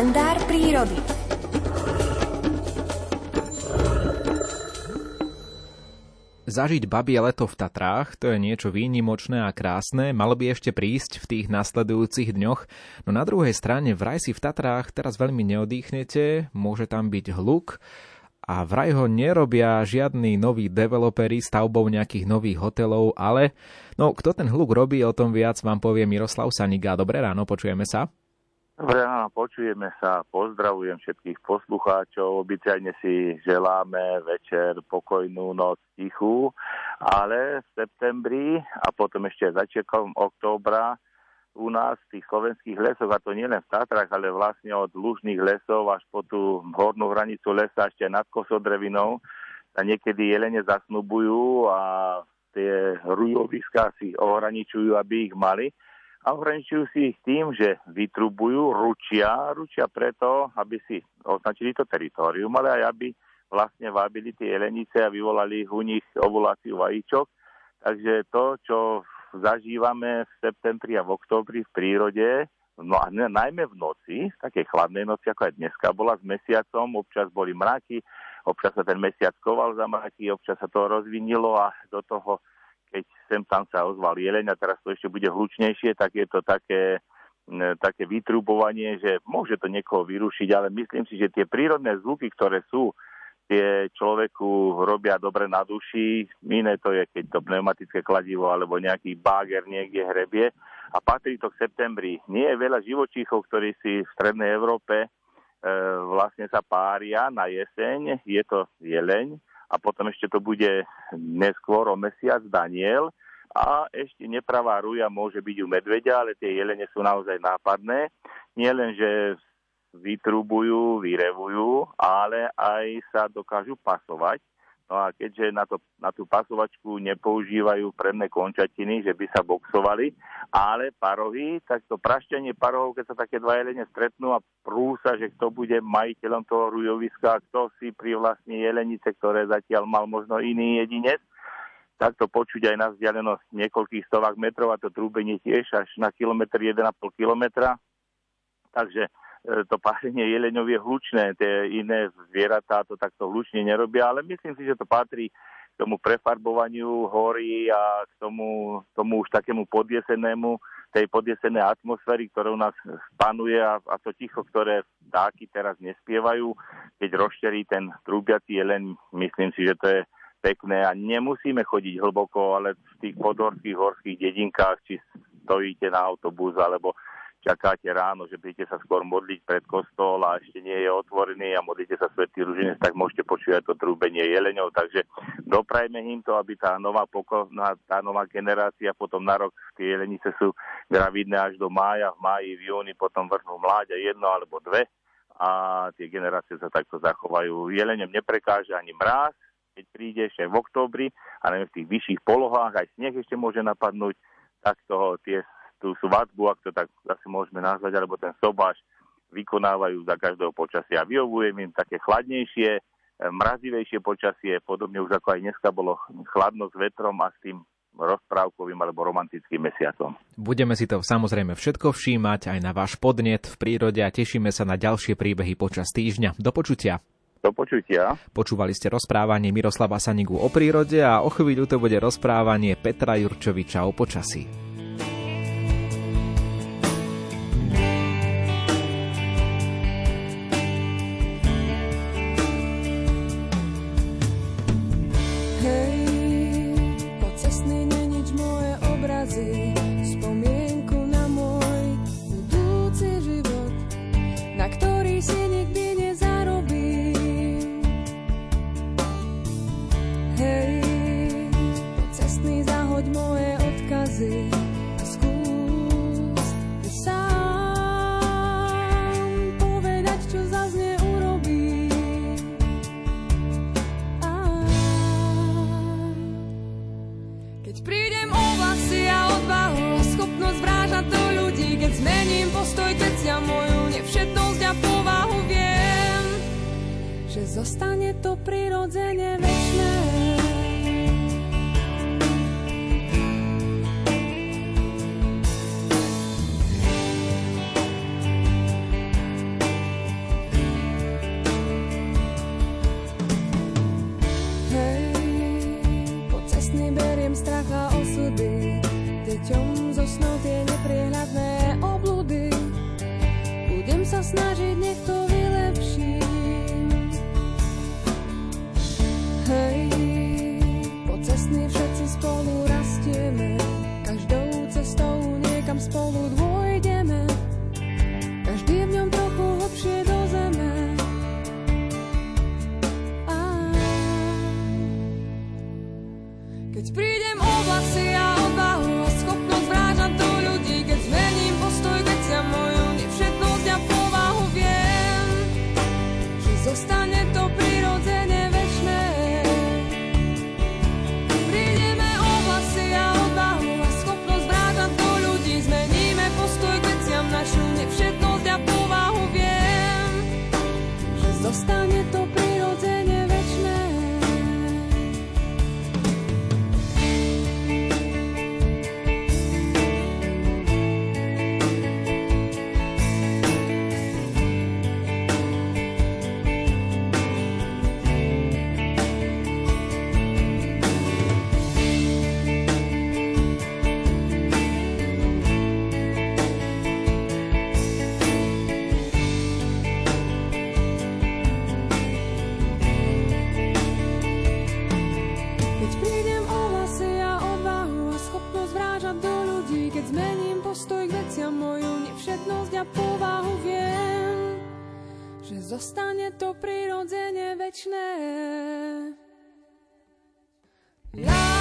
kalendár prírody. Zažiť babie leto v Tatrách, to je niečo výnimočné a krásne, malo by ešte prísť v tých nasledujúcich dňoch, no na druhej strane vraj si v Tatrách teraz veľmi neodýchnete, môže tam byť hluk, a vraj ho nerobia žiadni noví developeri stavbou nejakých nových hotelov, ale no kto ten hluk robí, o tom viac vám povie Miroslav Saniga. Dobré ráno, počujeme sa. Dobré ráno, počujeme sa, pozdravujem všetkých poslucháčov, obyčajne si želáme večer pokojnú noc tichú, ale v septembri a potom ešte začiatkom októbra u nás v tých slovenských lesoch, a to nielen v Tatrach, ale vlastne od lužných lesov až po tú hornú hranicu lesa ešte nad kosodrevinou, sa niekedy jelene zasnubujú a tie rujoviská si ohraničujú, aby ich mali. A ohraničujú si ich tým, že vytrubujú, ručia, ručia preto, aby si označili to teritorium, ale aj aby vlastne vábili tie jelenice a vyvolali u nich ovuláciu vajíčok. Takže to, čo zažívame v septembri a v októbri v prírode, no a najmä v noci, v takej chladnej noci, ako aj dneska bola s mesiacom, občas boli mraky, občas sa ten mesiac koval za mraky, občas sa to rozvinilo a do toho, keď sem tam sa ozval jeleň a teraz to ešte bude hlučnejšie, tak je to také, také vytrubovanie, že môže to niekoho vyrušiť, ale myslím si, že tie prírodné zvuky, ktoré sú tie človeku robia dobre na duši, iné to je, keď to pneumatické kladivo alebo nejaký báger niekde hrebie. A patrí to k septembri. Nie je veľa živočíchov, ktorí si v strednej Európe e, vlastne sa pária na jeseň. Je to jeleň a potom ešte to bude neskôr o mesiac Daniel a ešte nepravá ruja môže byť u medvedia, ale tie jelene sú naozaj nápadné. Nie len, že vytrubujú, vyrevujú, ale aj sa dokážu pasovať. No a keďže na, to, na tú pasovačku nepoužívajú predné končatiny, že by sa boxovali, ale parohy, tak to praštenie parohov, keď sa také dva jelene stretnú a prú že kto bude majiteľom toho rujoviska, kto si privlastní jelenice, ktoré zatiaľ mal možno iný jedinec, tak to počuť aj na vzdialenosť niekoľkých stovák metrov a to trúbenie tiež až na kilometr, 1,5 kilometra. Takže to pálenie jeleňov je hlučné, tie iné zvieratá to takto hlučne nerobia, ale myslím si, že to patrí k tomu prefarbovaniu hory a k tomu, tomu už takému podjesenému, tej podjesenej atmosféry, ktorá u nás panuje a, a to ticho, ktoré dáky teraz nespievajú, keď rozšterí ten trúbiací jeleň, myslím si, že to je pekné a nemusíme chodiť hlboko, ale v tých podhorských horských dedinkách, či stojíte na autobus alebo čakáte ráno, že budete sa skôr modliť pred kostol a ešte nie je otvorený a modlíte sa svetý ruženec, tak môžete počuť to trúbenie jeleňov. Takže doprajme im to, aby tá nová, poko- tá nová generácia potom na rok, tie jelenice sú gravidné až do mája, v máji, v júni, potom vrhnú mláďa jedno alebo dve a tie generácie sa takto zachovajú. Jeleňom neprekáže ani mráz, keď príde ešte v októbri, a v tých vyšších polohách, aj sneh ešte môže napadnúť, tak toho tie tú svadbu, ak to tak zase môžeme nazvať, alebo ten sobáš vykonávajú za každého počasia. Vyhovujem im také chladnejšie, e, mrazivejšie počasie, podobne už ako aj dneska bolo chladno s vetrom a s tým rozprávkovým alebo romantickým mesiacom. Budeme si to samozrejme všetko všímať aj na váš podnet v prírode a tešíme sa na ďalšie príbehy počas týždňa. Do počutia. Do počutia. Počúvali ste rozprávanie Miroslava Sanigu o prírode a o chvíľu to bude rozprávanie Petra Jurčoviča o počasí. Že zostane to prirodzene večné. I'm spoiled. ľudí, keď zmením postoj k veciam moju nevšetnosť a povahu viem, že zostane to prirodzene večné. Love.